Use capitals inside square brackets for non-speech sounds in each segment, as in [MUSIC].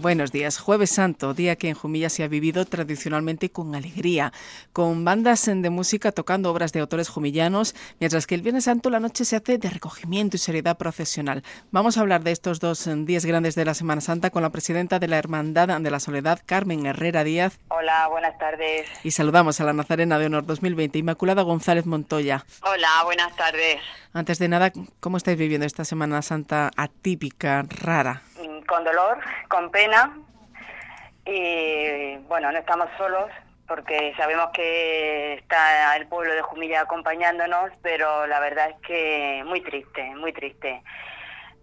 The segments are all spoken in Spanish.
Buenos días. Jueves Santo, día que en Jumilla se ha vivido tradicionalmente con alegría, con bandas de música tocando obras de autores jumillanos, mientras que el Viernes Santo la noche se hace de recogimiento y seriedad profesional. Vamos a hablar de estos dos días grandes de la Semana Santa con la presidenta de la Hermandad de la Soledad, Carmen Herrera Díaz. Hola, buenas tardes. Y saludamos a la Nazarena de Honor 2020, Inmaculada González Montoya. Hola, buenas tardes. Antes de nada, ¿cómo estáis viviendo esta Semana Santa atípica, rara? Con dolor, con pena y bueno, no estamos solos porque sabemos que está el pueblo de Jumilla acompañándonos, pero la verdad es que muy triste, muy triste.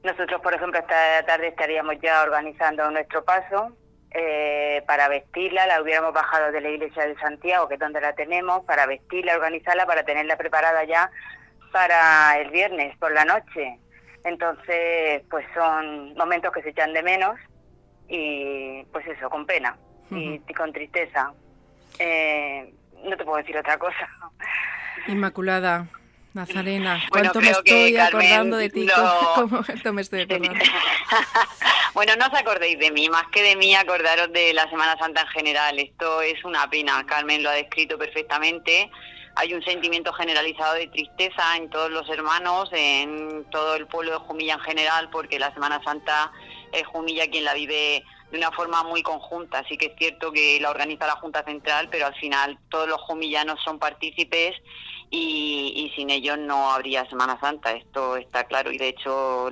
Nosotros, por ejemplo, esta tarde estaríamos ya organizando nuestro paso eh, para vestirla, la hubiéramos bajado de la iglesia de Santiago, que es donde la tenemos, para vestirla, organizarla, para tenerla preparada ya para el viernes por la noche. Entonces, pues son momentos que se echan de menos y pues eso, con pena y, con tristeza. Eh, no te puedo decir otra cosa. Inmaculada, Nazarena, ¿cuánto me estoy acordando de ti? ¿Cómo, me estoy acordando? bueno, no os acordéis de mí, más que de mí acordaros de la Semana Santa en general. Esto es una pena, Carmen lo ha descrito perfectamente hay un sentimiento generalizado de tristeza en todos los hermanos, en todo el pueblo de Jumilla en general, porque la Semana Santa es Jumilla quien la vive de una forma muy conjunta. Así que es cierto que la organiza la Junta Central, pero al final todos los jumillanos son partícipes y, sin ellos no habría Semana Santa. Esto está claro y de hecho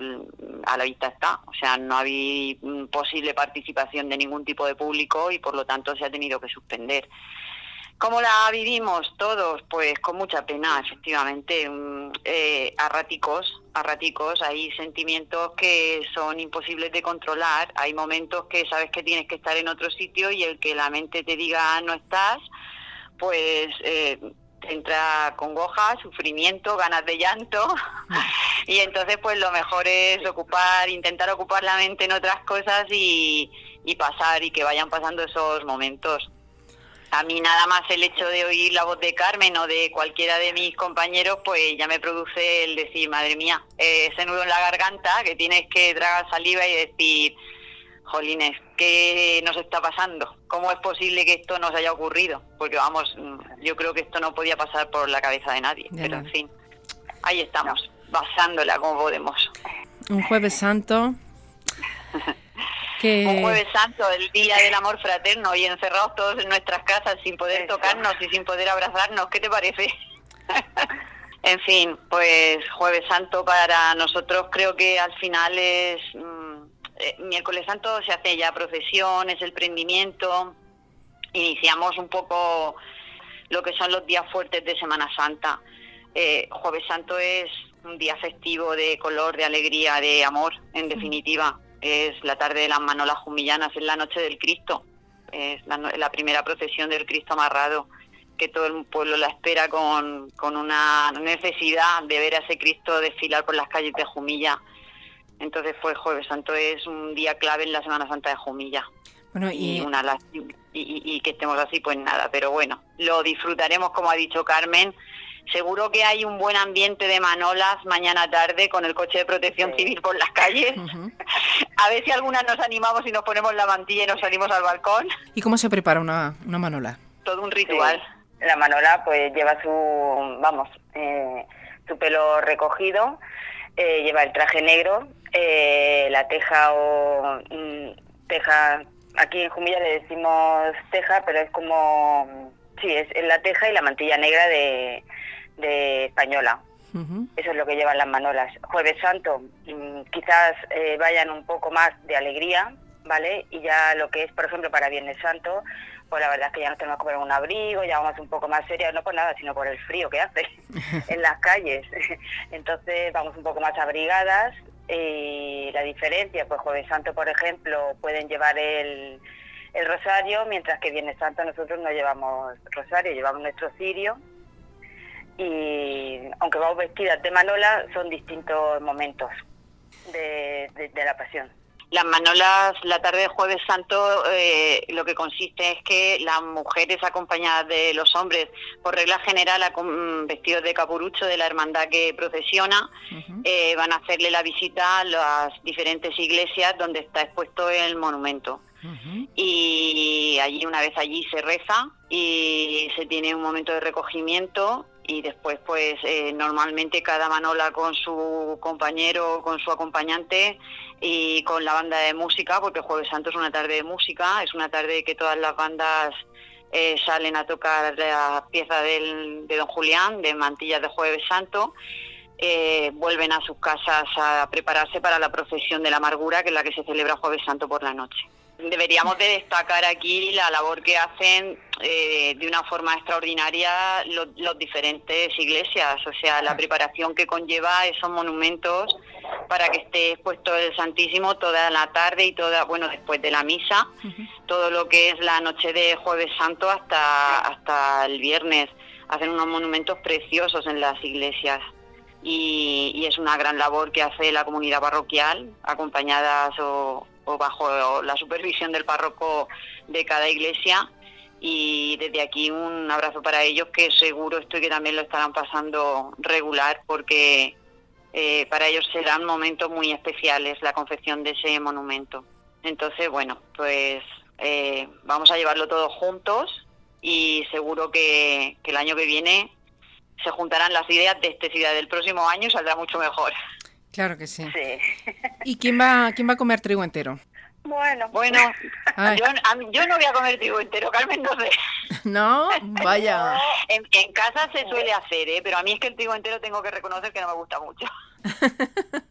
a la vista está. O sea, no había posible participación de ningún tipo de público y por lo tanto se ha tenido que suspender. ¿Cómo la vivimos todos? Pues con mucha pena, efectivamente, mm, eh, erráticos, erráticos, hay sentimientos que son imposibles de controlar, hay momentos que sabes que tienes que estar en otro sitio y el que la mente te diga no estás, pues eh, entra congoja, sufrimiento, ganas de llanto. [LAUGHS] Y entonces pues lo mejor es ocupar, intentar ocupar la mente en otras cosas y pasar y que vayan pasando esos momentos a mí nada más el hecho de oír la voz de Carmen o de cualquiera de mis compañeros, pues ya me produce el decir, madre mía, ese nudo en la garganta, que tienes que tragar saliva y decir, jolines, ¿qué nos está pasando? ¿Cómo es posible que esto nos haya ocurrido? Porque vamos, yo creo que esto no podía pasar por la cabeza de nadie, pero en fin, ahí estamos, basándola como podemos. Un jueves santo Un jueves santo, el día del amor fraterno y encerrados todos en nuestras casas sin poder tocarnos y sin poder abrazarnos. ¿Qué te parece? [LAUGHS] en fin, pues jueves santo para nosotros creo que al final es... Mm, eh, miércoles santo se hace ya procesión, es el prendimiento. Iniciamos un poco lo que son los días fuertes de Semana Santa. Eh, jueves santo es un día festivo de color, de alegría, de amor, en definitiva es la tarde de las manolas jumillanas, es la noche del Cristo, es la, primera procesión del Cristo amarrado, que todo el pueblo la espera con, con una necesidad de ver a ese Cristo desfilar por las calles de Jumilla. Entonces fue Jueves Santo, es un día clave en la Semana Santa de Jumilla. Bueno, y... una y, y que estemos así, pues nada, pero bueno, lo disfrutaremos, como ha dicho Carmen, Seguro que hay un buen ambiente de manolas mañana tarde con el coche de protección civil por las calles. [LAUGHS] A ver si algunas nos animamos y nos ponemos la mantilla y nos salimos al balcón. ¿Y cómo se prepara una, una manola? Todo un ritual. La manola pues lleva su, vamos, eh, su pelo recogido, eh, lleva el traje negro, eh, la teja o mm, teja, aquí en Jumilla le decimos teja, pero es como, sí, es la teja y la mantilla negra de de española. Eso es lo que llevan las manolas. Jueves Santo, mm, quizás eh, vayan un poco más de alegría, ¿vale? Y ya lo que es, por ejemplo, para Viernes Santo, pues la verdad es que ya nos tenemos que poner un abrigo, ya vamos un poco más serios, no por nada, sino por el frío que hace [LAUGHS] en las calles. Entonces vamos un poco más abrigadas y la diferencia, pues Jueves Santo, por ejemplo, pueden llevar el, el rosario, mientras que Viernes Santo nosotros no llevamos rosario, llevamos nuestro cirio y aunque vamos vestidas de manola, son distintos momentos de, la pasión. Las manolas, la tarde de Jueves Santo, eh, lo que consiste es que las mujeres acompañadas de los hombres, por regla general, vestidos de capurucho de la hermandad que procesiona, eh, van a hacerle la visita a las diferentes iglesias donde está expuesto el monumento. Y allí una vez allí se reza y se tiene un momento de recogimiento y después pues eh, normalmente cada manola con su compañero, con su acompañante y con la banda de música, porque Jueves Santo es una tarde de música, es una tarde que todas las bandas eh, salen a tocar la pieza del, de Don Julián, de Mantillas de Jueves Santo, eh, vuelven a sus casas a prepararse para la procesión de la amargura, que es la que se celebra Jueves Santo por la noche deberíamos de destacar aquí la labor que hacen eh, de una forma extraordinaria los, diferentes iglesias, o sea, la preparación que conlleva esos monumentos para que esté expuesto el Santísimo toda la tarde y toda, bueno, después de la misa, todo lo que es la noche de Jueves Santo hasta, hasta el viernes. Hacen unos monumentos preciosos en las iglesias. Y, y es una gran labor que hace la comunidad parroquial, acompañadas o, o bajo la supervisión del párroco de cada iglesia. Y desde aquí un abrazo para ellos que seguro estoy que también lo estarán pasando regular porque eh, para ellos serán momentos muy especiales la confección de ese monumento. Entonces, bueno, pues eh, vamos a llevarlo todos juntos y seguro que, que el año que viene se juntarán las ideas de este ciudad del próximo año y saldrá mucho mejor. Claro que sí. ¿Y quién va, quién va a comer trigo entero? Bueno, bueno, yo, no voy a comer trigo entero, Carmen, no sé. [LAUGHS] No, vaya. En, casa se suele hacer, ¿eh? pero a mí es que el trigo entero tengo que reconocer que no me gusta mucho. [LAUGHS]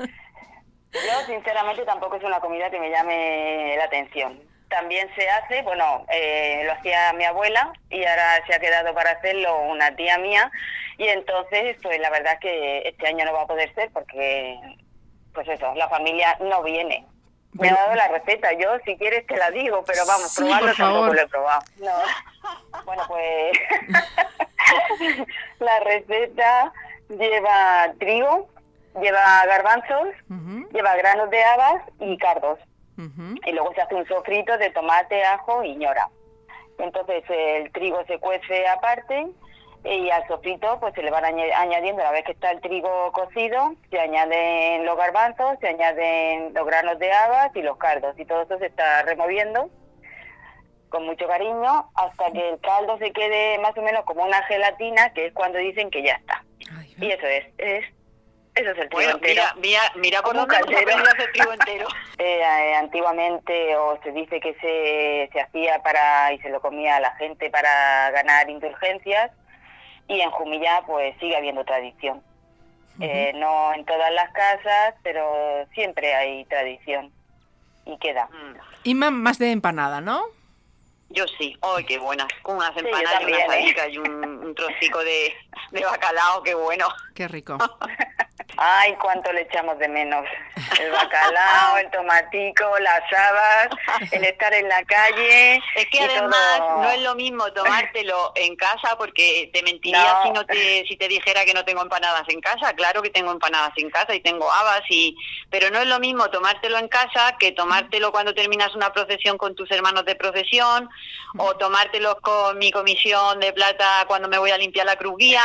Yo, sinceramente, tampoco es una comida que me llame la atención. También se hace, bueno, eh, lo hacía mi abuela y ahora se ha quedado para hacerlo una tía mía y entonces, pues la verdad es que este año no va a poder ser porque, pues eso, la familia no viene. Me ha dado la receta, yo si quieres te la digo, pero vamos, sí, probarlo tampoco lo he probado. [LAUGHS] Bueno, pues [LAUGHS] la receta lleva trigo, lleva garbanzos, lleva granos de habas y cardos. Y luego se hace un sofrito de tomate, ajo y ñora. Entonces el trigo se cuece aparte y al sofrito pues se le van añadiendo, a la vez que está el trigo cocido, se añaden los garbanzos, se añaden los granos de habas y los cardos y todo eso se está removiendo con mucho cariño hasta que el caldo se quede más o menos como una gelatina, que es cuando dicen que ya está. y eso es, es eso es el trigo entero. Mira, mira, por dónde el trigo entero. [LAUGHS] Eh, eh, antiguamente o se dice que se, se hacía para y se lo comía a la gente para ganar indulgencias y en Jumilla pues sigue habiendo tradición. Eh, no en todas las casas, pero siempre hay tradición y queda. Y más de empanada, ¿no? Yo sí, ¡ay, qué buenas! Con unas empanadas y una ¿eh? y un, un trocico de, de bacalao, qué bueno. Qué rico. [LAUGHS] Ay, cuánto le echamos de menos. El bacalao, el tomatico, las habas, el estar en la calle. Es que además no es lo mismo tomártelo en casa porque te mentiría si no te si te dijera que no tengo empanadas en casa. Claro que tengo empanadas en casa y tengo habas y pero no es lo mismo tomártelo en casa que tomártelo cuando terminas una procesión con tus hermanos de procesión o tomártelos con mi comisión de plata cuando me voy a limpiar la cruz guía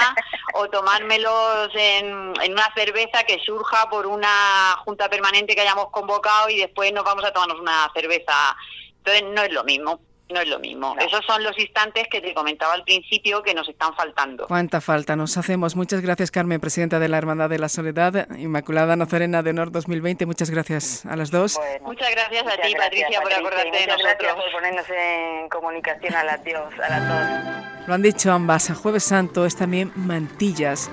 o tomármelos en, en una cerveza que surja por una junta permanente que hayamos convocado y después nos vamos a tomarnos una cerveza. Entonces no es lo mismo. No es lo mismo. Esos son los instantes que te comentaba al principio que nos están faltando. ¿Cuánta falta nos hacemos? Muchas gracias, Carmen, presidenta de la Hermandad de la Soledad, Inmaculada Nazarena de Honor 2020. Muchas gracias a las dos. muchas gracias a ti, Patricia, por acordarte de nosotros. Gracias por ponernos en comunicación a las Dios, a las dos. Lo han dicho ambas. A Jueves Santo es también Mantillas.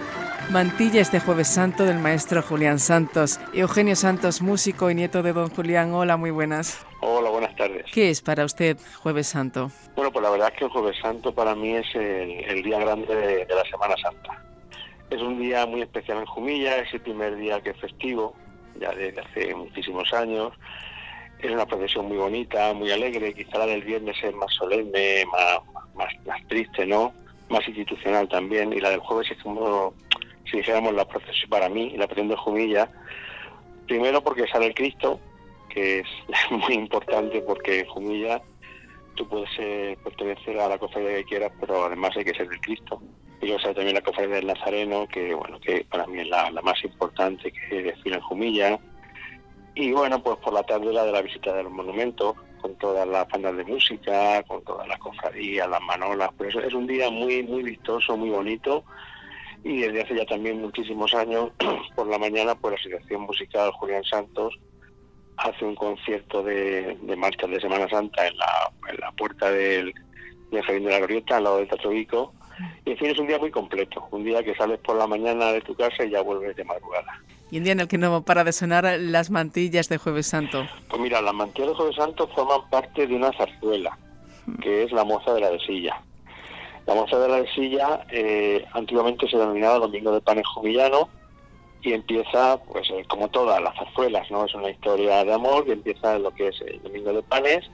Mantilla este Jueves Santo del maestro Julián Santos. Eugenio Santos, músico y nieto de don Julián. Hola, muy buenas. Hola, buenas tardes. ¿Qué es para usted Jueves Santo? Bueno, pues la verdad es que el Jueves Santo para mí es el, día grande de, la Semana Santa. Es un día muy especial en Jumilla, es el primer día que es festivo, ya desde hace muchísimos años. Es una procesión muy bonita, muy alegre, quizá la del viernes es más solemne, más, más, triste, ¿no? Más institucional también, y la del jueves es como, si dijéramos, la procesión para mí, la procesión de Jumilla, primero porque sale el Cristo, que es [LAUGHS] muy importante porque en Jumilla tú puedes eh, pertenecer a la cofradía que quieras, pero además hay que ser de Cristo. Y luego sale también la cofradía del Nazareno, que bueno, que para mí es la, más importante que desfila en Jumilla. Y bueno, pues por la tarde la de la visita de los monumentos, con todas las bandas de música, con todas las cofradías, las manolas, por eso es un día muy, muy vistoso, muy bonito y desde hace ya también muchísimos años, [CLEARS THROAT] por la mañana, pues la Asociación Musical Julián Santos hace un concierto de, de marchas de Semana Santa en la, en la puerta del, del Jardín de la Glorieta, al lado del Teatro Vico, y en fin es un día muy completo, un día que sales por la mañana de tu casa y ya vuelves de madrugada. Y un día en el que no para de sonar las mantillas de Jueves Santo. Pues mira, las mantillas de Jueves Santo forman parte de una zarzuela, que es la moza de la desilla. La moza de la silla eh, antiguamente se denominaba Domingo de Panes Jumillano y empieza, pues eh, como todas las zarzuelas, ¿no? Es una historia de amor que empieza en lo que es el Domingo de Panes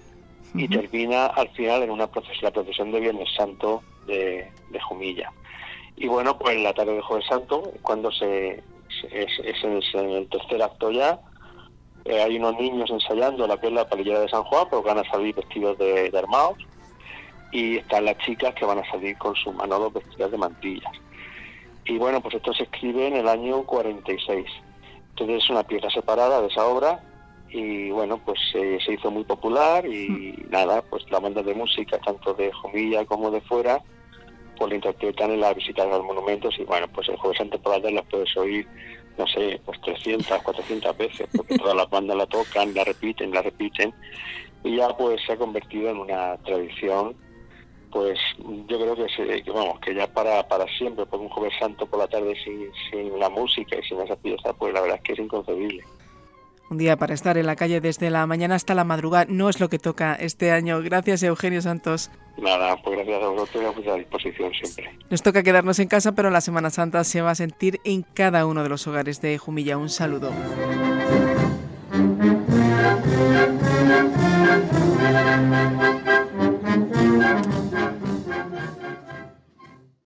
y termina al final en una la procesión de Viernes Santo de, Jumilla. Y bueno, pues la tarde de Jueves Santo, cuando se, es, en el tercer acto ya, eh, hay unos niños ensayando la que es la palillera de San Juan, porque van a salir vestidos de, de armados y están las chicas que van a salir con sus manolos vestidas de mantillas. Y bueno, pues esto se escribe en el año 46. Entonces es una pieza separada de esa obra y bueno, pues se hizo muy popular y mm. nada, pues la banda de música, tanto de Jumilla como de fuera, pues la interpretan en la visita a los monumentos y bueno, pues el Jueves Santo por la las puedes oír, no sé, pues 300, 400 veces, porque todas las bandas la tocan, la repiten, la repiten y ya pues se ha convertido en una tradición pues yo creo que, vamos que ya para, para siempre por un jueves santo por la tarde sin, sin la música y sin esa pieza pues la verdad es que es inconcebible un día para estar en la calle desde la mañana hasta la madrugada no es lo que toca este año. Gracias, Eugenio Santos. Nada, pues gracias a vosotros y a disposición siempre. Nos toca quedarnos en casa, pero la Semana Santa se va a sentir en cada uno de los hogares de Jumilla. Un saludo.